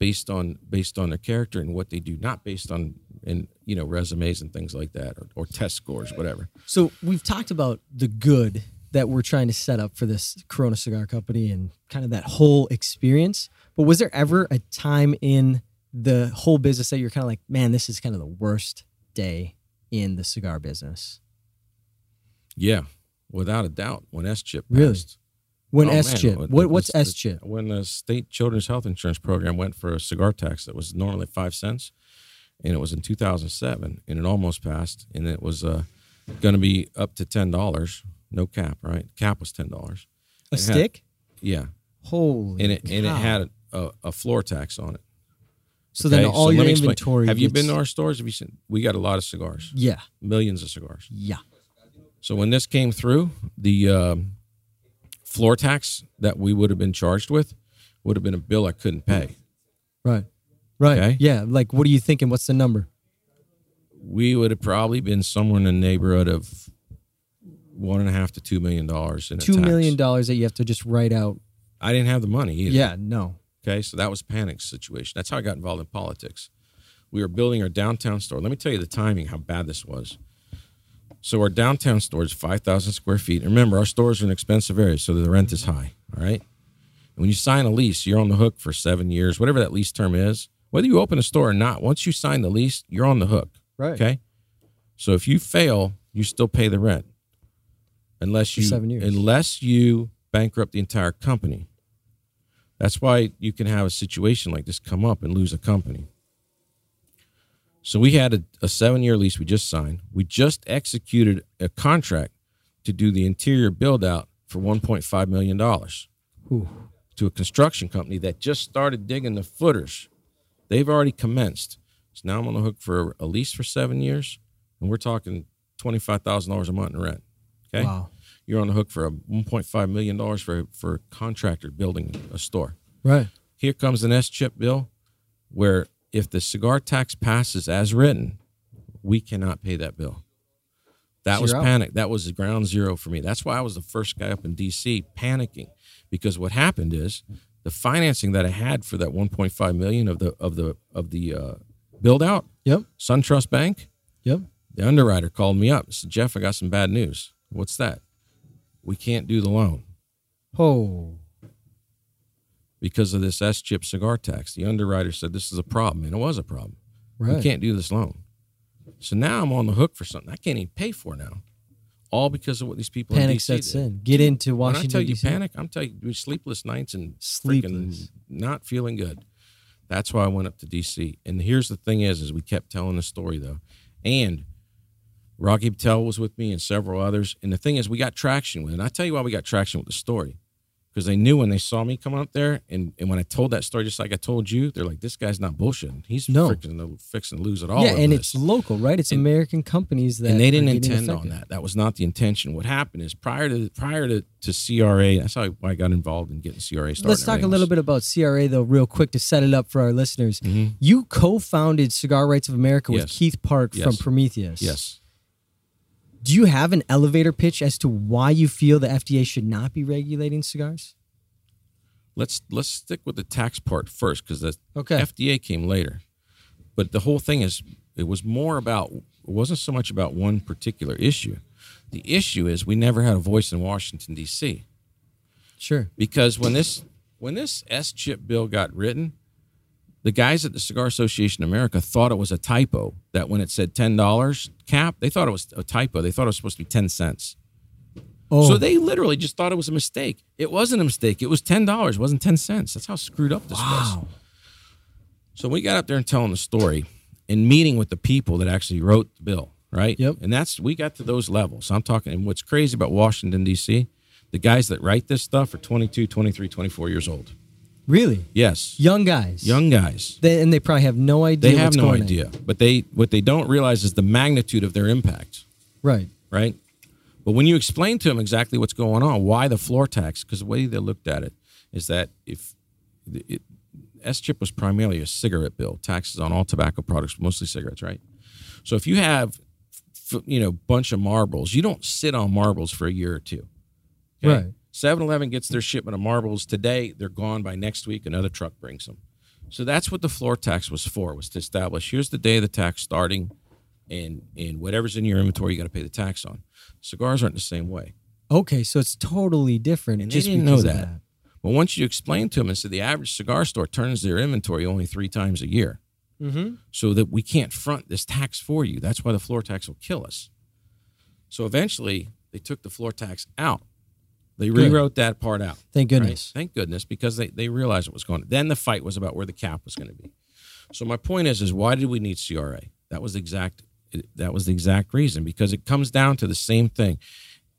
based on based on their character and what they do, not based on and you know resumes and things like that or, or test scores, whatever. So we've talked about the good that we're trying to set up for this Corona Cigar Company and kind of that whole experience. But was there ever a time in the whole business that you're kind of like, man, this is kind of the worst day in the cigar business? Yeah, without a doubt. When SCHIP Really? passed, When Oh, SCHIP, what, what's SCHIP? when the state children's health insurance program went for a cigar tax that was normally five cents, and it was in 2007, and it almost passed, and it was uh, going to be up to ten dollars, no cap, right? Cap was ten dollars. A it had- stick? Yeah, Holy and it and it had a, a floor tax on it. So then all let your me explain. inventory. Have you been to our stores? Have you seen? We got a lot of cigars, Yeah, millions of cigars. yeah. So when this came through, the um, floor tax that we would have been charged with would have been a bill I couldn't pay. Right. Right. Okay. Yeah. Like, what are you thinking? What's the number? We would have probably been somewhere in the neighborhood of one and a half to two million dollars in a Two tax. million dollars that you have to just write out. I didn't have the money either. Yeah. No. Okay, so that was a panic situation. That's how I got involved in politics. We were building our downtown store. Let me tell you the timing, how bad this was. So our downtown store is five thousand square feet. And remember, our stores are in expensive areas, so the rent is high. All right. And when you sign a lease, you're on the hook for seven years, whatever that lease term is. Whether you open a store or not, once you sign the lease, you're on the hook. Right. Okay. So if you fail, you still pay the rent, unless you seven years. unless you bankrupt the entire company. That's why you can have a situation like this come up and lose a company. So we had a, a seven year lease we just signed. We just executed a contract to do the interior build out for $1.5 million Ooh. to a construction company that just started digging the footers. They've already commenced. So now I'm on the hook for a lease for seven years, and we're talking $25,000 a month in rent. Okay. Wow. You're on the hook for a $1.5 million for, for a contractor building a store. Right. Here comes an SCHIP bill where if the cigar tax passes as written, we cannot pay that bill. That So was panic. That was the ground zero for me. That's why I was the first guy up in DC panicking because what happened is the financing that I had for that 1.5 million of the of the of the uh, build out, Yep. SunTrust Bank, Yep. the underwriter called me up said, Jeff, I got some bad news. What's that? We can't do the loan Oh. because of this SCHIP cigar tax. The underwriter said this is a problem, and it was a problem. Right. We can't do this loan. So now I'm on the hook for something I can't even pay for now, all because of what these people in Panic DC sets did. in. Get into When Washington. I tell you DC. panic, I'm telling you sleepless nights and Sleepless. freaking not feeling good. That's why I went up to DC. And here's the thing is, is we kept telling the story though, and Rocky Patel was with me and several others. And the thing is, we got traction with it. And I tell you why we got traction with the story. Because they knew when they saw me come up there, and, and when I told that story, just like I told you, they're like, "This guy's not bullshitting. He's No. freaking fixing to lose it all." yeah, and this." it's local, right? It's And- American companies that and they didn't intend on that. That was not the intention. What happened is prior to prior to, to CRA, that's how I got involved in getting CRA started. Let's talk a little bit about CRA though, real quick, to set it up for our listeners. Mhm. You co-founded Cigar Rights of America with Yes. Keith Park from Prometheus. Yes. Do you have an elevator pitch as to why you feel the FDA should not be regulating cigars? Let's let's stick with the tax part first because the Okay. FDA came later. But the whole thing is it was more about it wasn't so much about one particular issue. The issue is we never had a voice in Washington D.C. Sure. because when this when this SCHIP bill got written, the guys at the Cigar Association of America thought it was a typo. That when it said ten dollars cap, they thought it was a typo. They thought it was supposed to be ten cents. Oh, So they literally just thought it was a mistake. It wasn't a mistake. It was ten dollars. It wasn't ten cents. That's how screwed up this was. wow. So we got up there and telling the story and meeting with the people that actually wrote the bill, right? Yep. And that's we got to those levels. I'm talking and what's crazy about Washington D.C. The guys that write this stuff are 22, 23, 24 years old. Really? Yes. Young guys. Young guys. They, and they probably have no idea. They have no on. idea. But they what they don't realize is the magnitude of their impact, Right. right? But when you explain to them exactly what's going on, why the floor tax, because the way they looked at it is that if it, SCHIP was primarily a cigarette bill, taxes on all tobacco products, mostly cigarettes, right? So if you have, f- you know, bunch of marbles, you don't sit on marbles for a year or two. Right. 7-Eleven gets their shipment of marbles today. They're gone by next week. Another truck brings them. So that's what the floor tax was for, was to establish here's the day of the tax starting, and and whatever's in your inventory, you got to pay the tax on. Cigars aren't the same way. Okay, so it's totally different. And they just didn't know of that. But once you explain to them and say the average cigar store turns their inventory only three times a year, Mm-hmm. so that we can't front this tax for you. That's why the floor tax will kill us. So eventually, they took the floor tax out. They Good. rewrote that part out. Thank right? goodness. Thank goodness, because they, they realized what was going. on. Then the fight was about where the cap was going to be. So my point is, is why did we need CRA? That was the exact. That was the exact reason because it comes down to the same thing.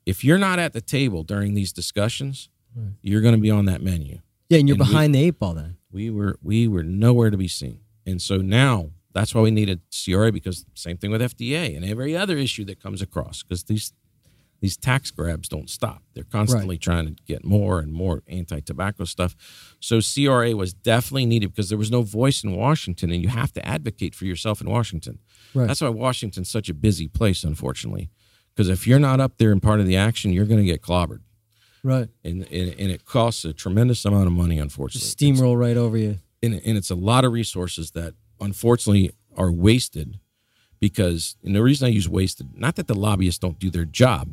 If you're not at the table during these discussions, Right. you're going to be on that menu Yeah, and you're And we- behind the eight ball then. we were we were nowhere to be seen and so now that's why we needed CRA because same thing with FDA and every other issue that comes across because these these tax grabs don't stop they're constantly trying to get more and more anti-tobacco stuff so CRA was definitely needed because there was no voice in Washington and you have to advocate for yourself in Washington Right. that's why Washington's such a busy place unfortunately because if you're not up there and part of the action you're going to get clobbered Right. and, and and it costs a tremendous amount of money unfortunately Just steamroll right over you. and, and it's a lot of resources that unfortunately are wasted because and the reason I use wasted, not that the lobbyists don't do their job,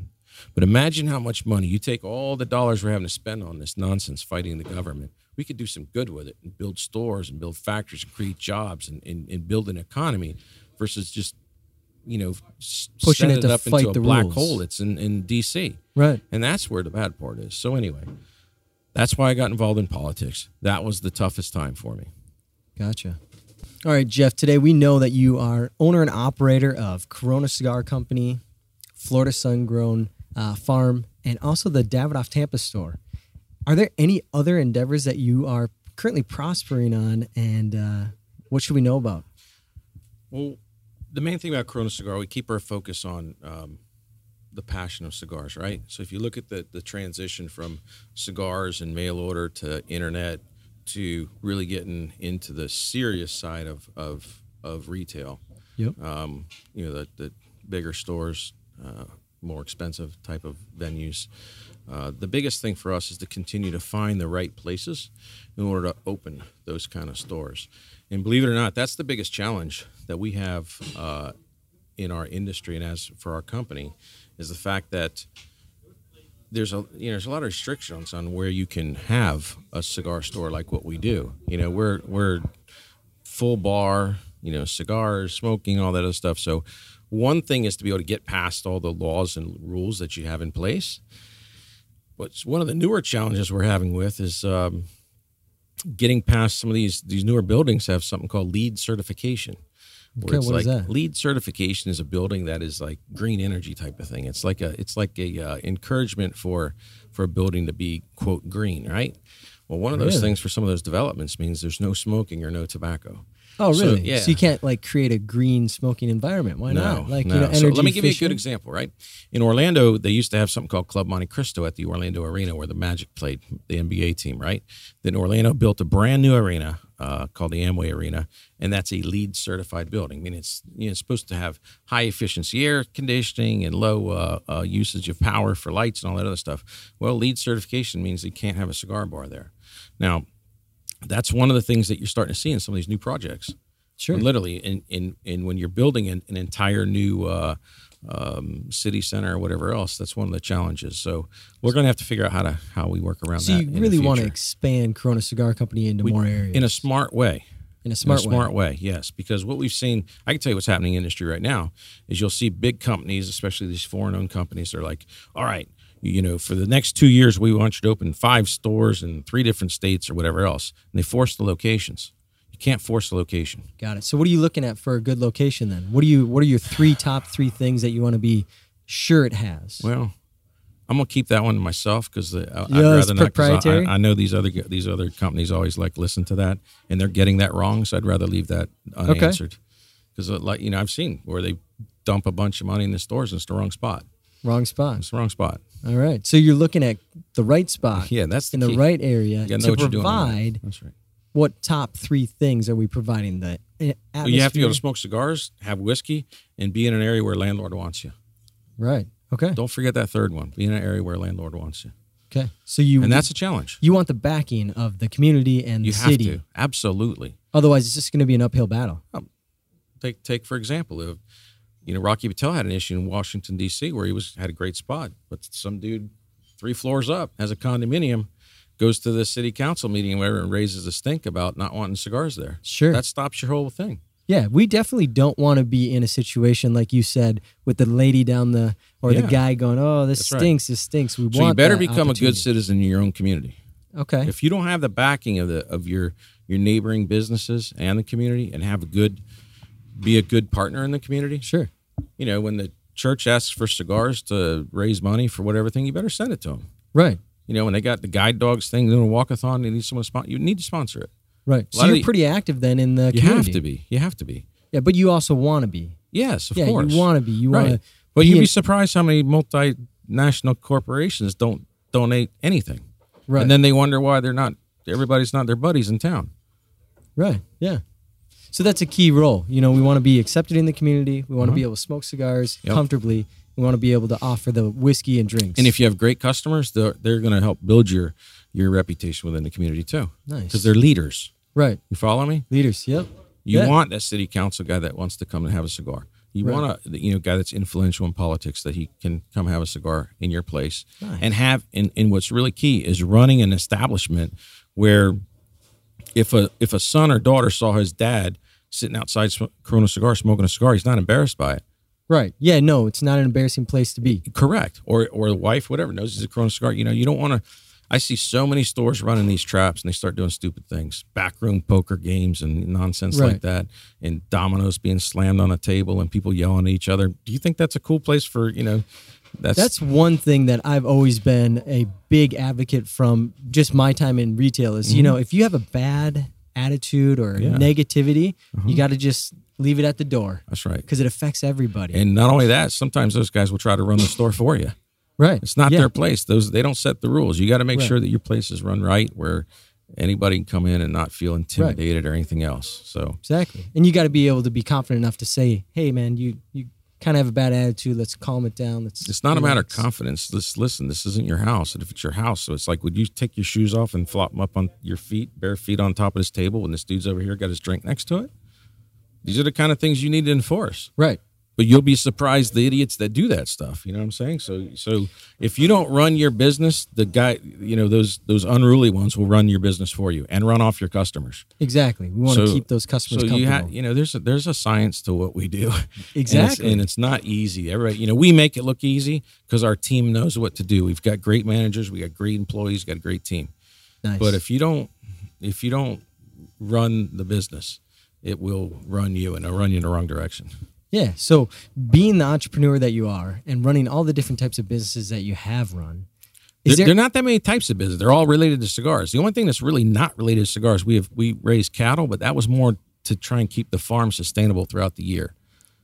but imagine how much money you take all the dollars we're having to spend on this nonsense fighting the government. We could do some good with it and build stores and build factories and create jobs and, and, and build an economy versus just, you know, Pushing it to up fight into a the black rules. hole that's in, in DC. Right. And that's where the bad part is. So anyway, that's why I got involved in politics. That was the toughest time for me. Gotcha. All right, Jeff. Today we know that you are owner and operator of Corona Cigar Company, Florida Sun Grown uh, Farm, and also the Davidoff Tampa store. Are there any other endeavors that you are currently prospering on, and uh, what should we know about? Well, the main thing about Corona Cigar, we keep our focus on um, the passion of cigars, right? So if you look at the the transition from cigars and mail order to internet to really getting into the serious side of of, of retail, Yep. um, you know, the, the bigger stores, uh, more expensive type of venues. Uh, the biggest thing for us is to continue to find the right places in order to open those kind of stores. And believe it or not, that's the biggest challenge that we have uh, in our industry and as for our company is the fact that there's a you know there's a lot of restrictions on where you can have a cigar store like what we do. You know, we're we're full bar, you know, cigars, smoking, all that other stuff. So one thing is to be able to get past all the laws and rules that you have in place. But one of the newer challenges we're having with is um, getting past some of these these newer buildings have something called LEED certification. Where Okay, it's what is like that? LEED certification is a building that is like green energy type of thing. It's like a it's like a uh, encouragement for for a building to be quote green, right? Well, one of those Really? things for some of those developments means there's no smoking or no tobacco. Oh, So, really? yeah. So you can't like create a green smoking environment. Why not? Like no. you know, So let me give you a good example, right? In Orlando, they used to have something called Club Monte Cristo at the Orlando Arena where the Magic played, the NBA team, right? Then Orlando built a brand new arena uh, called the Amway Arena, and that's a LEED certified building. I mean, it's you know it's supposed to have high efficiency air conditioning and low uh, uh, usage of power for lights and all that other stuff. Well, LEED certification means you can't have a cigar bar there. Now, that's one of the things that you're starting to see in some of these new projects. Sure. literally in, in, in when you're building an, an entire new uh, um, city center or whatever else that's one of the challenges. So we're going to have to figure out how to how we work around So that you in really want to expand Corona Cigar Company into more areas. in a smart way. In a smart, in a smart way. yes. Because what we've seen i can tell you what's happening in the industry right now is you'll see big companies especially these foreign owned companies they're like all right you know for the next two years we want you to open five stores in three different states or whatever else and they force the locations you can't force the location. Got it. So what are you looking at for a good location then? What are you? What are your three top three things that you want to be sure it has? Well, I'm gonna keep that one to myself because I'd rather not. proprietary? I, I know these other these other companies always like listen to that, and they're getting that wrong. So I'd rather leave that unanswered. Because uh, like you know, I've seen where they dump a bunch of money in the stores and it's the wrong spot. Wrong spot. It's the wrong spot. All right. So you're looking at the right spot Yeah, that's the in the right area You gotta know to what you're doing. provide That's right. what top three things are we providing? The Well, you have to be able to smoke cigars, have whiskey, and be in an area where landlord wants you. Right. Okay. Don't forget that third one. Be in an area where landlord wants you, Okay. So you and that's a challenge. you want the backing of the community and the You have city. to absolutely. Otherwise, it's just going to be an uphill battle. Um, take take for example if you know Rocky Patel had an issue in Washington D.C. where he was had a great spot, but some dude three floors up has a condominium, goes to the city council meeting and whatever and raises a stink about not wanting cigars there. Sure. that stops your whole thing. Yeah, we definitely don't want to be in a situation like you said with the lady down the or the guy going, "Oh, this That's right. stinks. This stinks." We So want you better become a good citizen in your own community. Okay. If you don't have the backing of the of your your neighboring businesses and the community, and have a good be a good partner in the community, Sure. You know when the church asks for cigars to raise money for whatever thing, you better send it to them. Right. You know, when they got the guide dogs thing doing a walkathon, they need someone to sponsor. You need to sponsor it. Right. So you're the- pretty active then in the community. You community. have to be. You have to be. Yeah, but you also want to be. Yes, of yeah, course. you want to be. You want right. to. But you'd be surprised how many multinational corporations don't donate anything, Right. and then they wonder why they're not. Everybody's not their buddies in town. Right. Yeah. So that's a key role. You know, we want to be accepted in the community. We want to Uh-huh. be able to smoke cigars Yep. comfortably. We want to be able to offer the whiskey and drinks. And if you have great customers, they're they're going to help build your your reputation within the community too. Nice. because they're leaders. right, You follow me? leaders. Yep. You Yeah. want that city council guy that wants to come and have a cigar. You Right. want a you know guy that's influential in politics that he can come have a cigar in your place Nice. and have. And, and what's really key is running an establishment where if a if a son or daughter saw his dad sitting outside sm- Corona cigar smoking a cigar, he's not embarrassed by it. Right. Yeah. No, it's not an embarrassing place to be. Correct. Or or the wife, whatever, knows he's a Corona cigar. You know, you don't want to. I see so many stores running these traps and they start doing stupid things, backroom poker games and nonsense Right. like that, and dominoes being slammed on a table and people yelling at each other. Do you think that's a cool place for you know? That's, That's one thing that I've always been a big advocate from just my time in retail is, you mm-hmm. know, if you have a bad attitude or Mm-hmm. Yeah. Uh-huh. negativity, you got to just leave it at the door that's right. because it affects everybody. And not only that, sometimes those guys will try to run the store for you. right. It's not Yeah. their place. Those they don't set the rules. You got to make Right. sure that your place is run right, where anybody can come in and not feel intimidated or anything else. So Exactly. And you got to be able to be confident enough to say, "Hey, man, you you kind of have a bad attitude. Let's calm it down. Let's." It's not a matter of confidence. Let's listen. This isn't your house, and if it's your house, so it's like, would you take your shoes off and flop them up on your feet, bare feet on top of this table, when this dude's over here got his drink next to it? These are the kind of things you need to enforce. Right. But you'll be surprised the idiots that do that stuff. You know what I'm saying? So, so if you don't run your business, the guy, you know, those those unruly ones will run your business for you and run off your customers. Exactly. We want to keep those customers So you have, you know, there's a, there's a science to what we do. And it's- Exactly. and it's, not easy. Everybody, you know, we make it look easy because our team knows what to do. We've got great managers, we got great employees, got a great team. nice. But if you don't, if you don't run the business, it will run you and it'll run you in the wrong direction. Yeah. So being the entrepreneur that you are and running all the different types of businesses that you have run, There, there, are not that many types of business. They're all related to cigars. The only thing that's really not related to cigars, we have we raise cattle, but that was more to try and keep the farm sustainable throughout the year.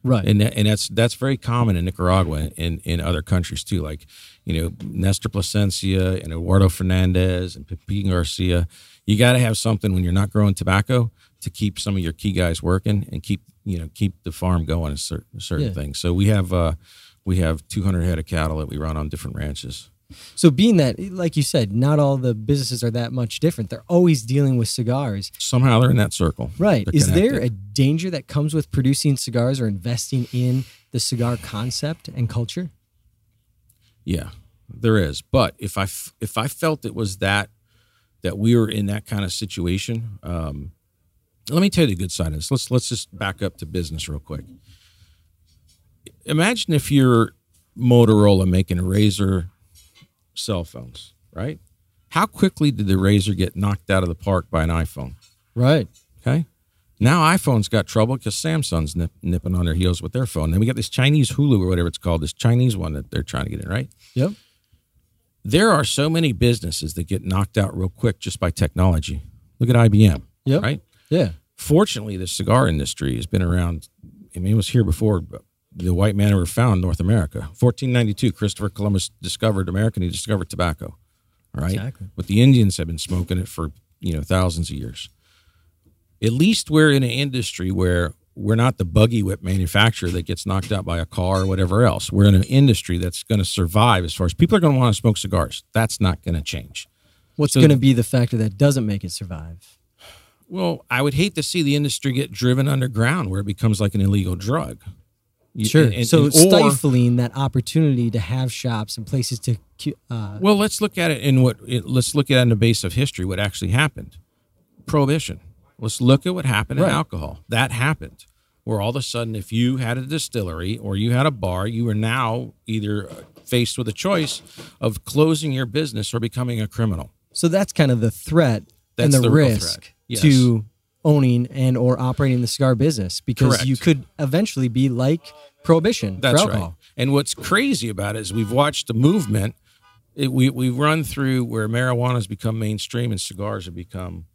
right? and that, and that's that's very common in Nicaragua and in other countries too, like you know Nestor Plasencia and Eduardo Fernandez and Pepin Garcia. You got to have something when you're not growing tobacco to keep some of your key guys working and keep you know keep the farm going. A certain certain Yeah. things. So we have uh, we have 200 head of cattle that we run on different ranches. so being that, like you said, not all the businesses are that much different. They're always dealing with cigars. Somehow they're in that circle. Right. They're Is there a danger that comes with producing cigars or investing in the cigar concept and culture? Yeah, there is. But if I f- if I felt it was that that we were in that kind of situation, um, let me tell you the good side of this. Let's let's just back up to business real quick. Imagine if you're Motorola making RAZR cell phones, right? How quickly did the RAZR get knocked out of the park by an iPhone? Right. Okay. Now iPhone's got trouble because Samsung's nip, nipping on their heels with their phone. Then we got this Chinese Hulu or whatever it's called, this Chinese one that they're trying to get in, right? Yep. there are so many businesses that get knocked out real quick just by technology. Look at IBM, Yep. right? Yeah. Fortunately, the cigar industry has been around. I mean, it was here before the white man ever found North America. 1492, Christopher Columbus discovered America and he discovered tobacco, all right? Exactly. But the Indians have been smoking it for, you know, thousands of years. At least we're in an industry where we're not the buggy whip manufacturer that gets knocked out by a car or whatever else. We're in an industry that's going to survive as far as people are going to want to smoke cigars. That's not going to change. What's So- going to be the factor that doesn't make it survive? Well, I would hate to see the industry get driven underground where it becomes like an illegal drug. You- Sure. and- and- so and- or- stifling that opportunity to have shops and places to. Uh, Well, let's look at it in what it, let's look at it in the base of history. What actually happened? Prohibition. Let's look at what happened Right. in alcohol. That happened, where all of a sudden, if you had a distillery or you had a bar, you were now either uh, faced with a choice of closing your business or becoming a criminal. so that's kind of the threat and That's the, the real risk threat. Yes. to owning and or operating the cigar business because Correct. you could eventually be like prohibition That's for right. alcohol. And what's crazy about it is we've watched the movement. It, we we've run through where marijuana has become mainstream and cigars have become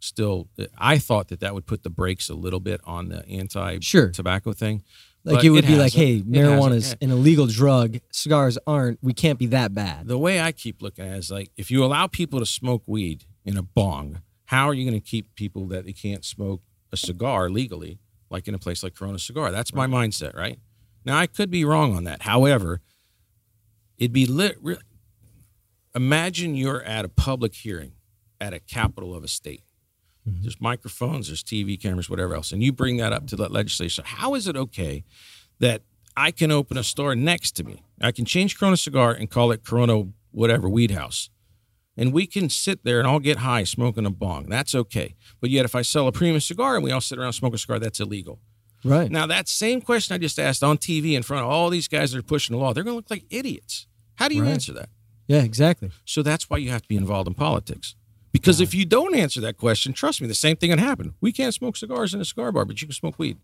still. I thought that that would put the brakes a little bit on the anti Sure. tobacco thing. Like it would be like, hey, It marijuana is an illegal drug. Cigars aren't. We can't be that bad. The way I keep looking at it is like if you allow people to smoke weed in a bong, how are you going to keep people that they can't smoke a cigar legally, like in a place like Corona Cigar? That's my mindset, right? Now I could be wrong on that. However, it'd be lit. Imagine you're at a public hearing at a capital of a state. Mm-hmm. There's microphones, there's TV cameras, whatever else, and you bring that up to the legislature. How is it okay that I can open a store next to me? I can change Corona Cigar and call it Corona whatever Weed House, and we can sit there and all get high smoking a bong. That's okay. But yet, if I sell a premium cigar and we all sit around smoke a cigar, that's illegal. Right. Now, that same question I just asked on TV in front of all these guys that are pushing the law, they're going to look like idiots. How do you Right. answer that? yeah, exactly. So that's why you have to be involved in politics. Because if you don't answer that question, trust me, the same thing can happen. We can't smoke cigars in a cigar bar, but you can smoke weed.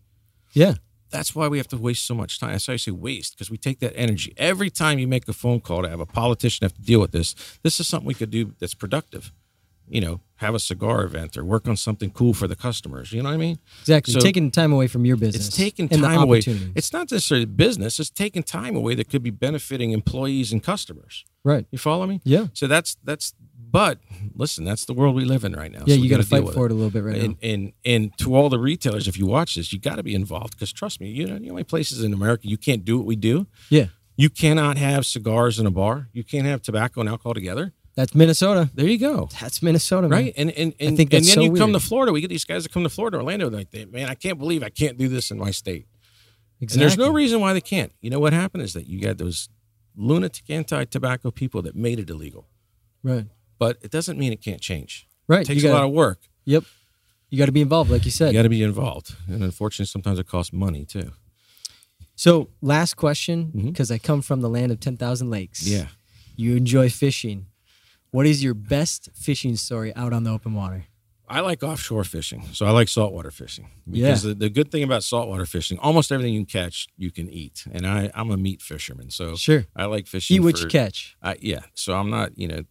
Yeah. That's why we have to waste so much time. That's why I say waste, because we take that energy. Every time you make a phone call to have a politician have to deal with this, this is something we could do that's productive. You know, have a cigar event or work on something cool for the customers. You know what I mean? Exactly. So- taking time away from your business. It's taking time away. It's not necessarily business. It's taking time away that could be benefiting employees and customers. Right. You follow me? Yeah. So that's that's. But listen, that's the world we live in right now. Yeah, so you got to fight for it. a little bit right and, now. and and to all the retailers, if you watch this, you got to be involved because trust me, you know the only places in America you can't do what we do. Yeah. You cannot have cigars in a bar. You can't have tobacco and alcohol together. That's Minnesota. There you go. That's Minnesota, man. Right, and and and, and then so you come to. Florida. We get these guys that come to Florida, Orlando. They're like, they, man, I can't believe I can't do this in my state. Exactly. And there's no reason why they can't. You know what happened is that you got those lunatic anti-tobacco people that made it illegal, Right. but it doesn't mean it can't change. Right. It takes a gotta, lot of work. Yep. You got to be involved, like you said. You got to be involved, and unfortunately, sometimes it costs money too. So, last question, mm-hmm. because I come from the land of 10,000 lakes. Yeah. You enjoy fishing. What is your best fishing story out on the open water? I like offshore fishing, so I like saltwater fishing. Yeah. Because the, the good thing about saltwater fishing, almost everything you catch, you can eat. And I, I'm a meat fisherman, so Sure. I like fishing. Eat what you catch. I, yeah, so I'm not, you know,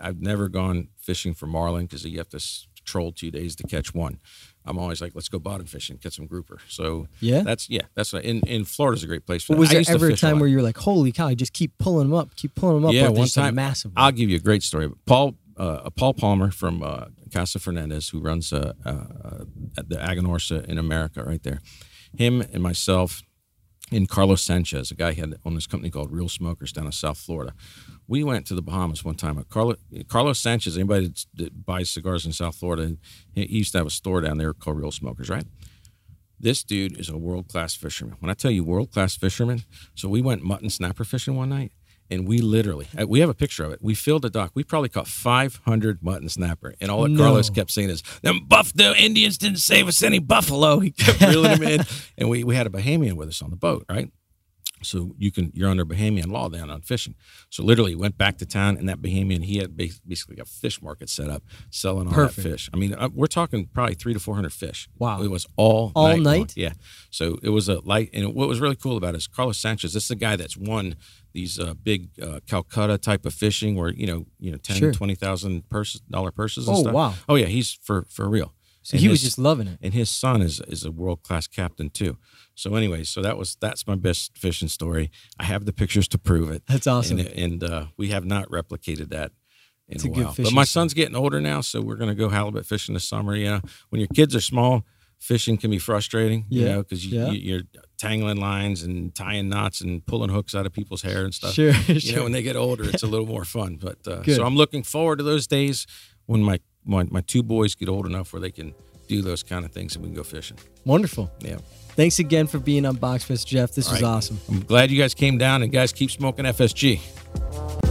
I've never gone fishing for marlin because you have to troll two days to catch one. I'm always like, let's go bottom fishing, catch some grouper. So Yeah. that's yeah, that's what, in in Florida's a great place for was there ever a time lot. where you're like, holy cow, I just keep pulling them up, keep pulling them up? Yeah, one a time- massive. I'll give you a great story. Paul uh, Paul Palmer from uh, Casa Fernandez, who runs uh, uh, the Aganorsa in America, right there. Him and myself and Carlos Sanchez, a guy had owned this company called Real Smokers down in South Florida. We went to the Bahamas one time. Carlos, Carlos Sanchez, anybody that buys cigars in South Florida, he used to have a store down there called Real Smokers, right? This dude is a world class fisherman. When I tell you world class fisherman, so we went mutton snapper fishing one night, and we literally uh, we have a picture of it. We filled the dock. We probably caught 500 mutton snapper, and all that No. Carlos kept saying is, "Them buff the Indians didn't save us any buffalo." He kept reeling them in, and we we had a Bahamian with us on the boat, right? So you can you're under Bahamian law then on fishing. So literally went back to town, and that Bahamian he had basically a fish market set up selling all Perfect. that fish. I mean, uh, we're talking probably three to four hundred fish. Wow. it was all All long. night? Yeah. So it was a light, and what was really cool about it is Carlos Sanchez. This is a guy that's won these uh, big uh, Calcutta type of fishing, where you know you know ten Sure. twenty thousand purse dollar purses. And Oh, stuff. wow. Oh yeah, he's for for real. so And he was just loving it. and his son is is a world class captain too. So anyway, so that was that's my best fishing story. I have the pictures to prove it. That's awesome. And, and uh, we have not replicated that in It's a, while. But my son's getting older now, so we're gonna go halibut fishing this summer. You know, when your kids are small, fishing can be frustrating. You Yeah, know, because you, yeah. you, you're tangling lines and tying knots and pulling hooks out of people's hair and stuff. Sure, You sure. know, when they get older, it's a little more fun. But uh, so I'm looking forward to those days when my, my my two boys get old enough where they can do those kind of things and we can go fishing. Wonderful. Yeah. Thanks again for being on Boxfest, Jeff. This All was right. awesome. I'm glad you guys came down and guys keep smoking FSG.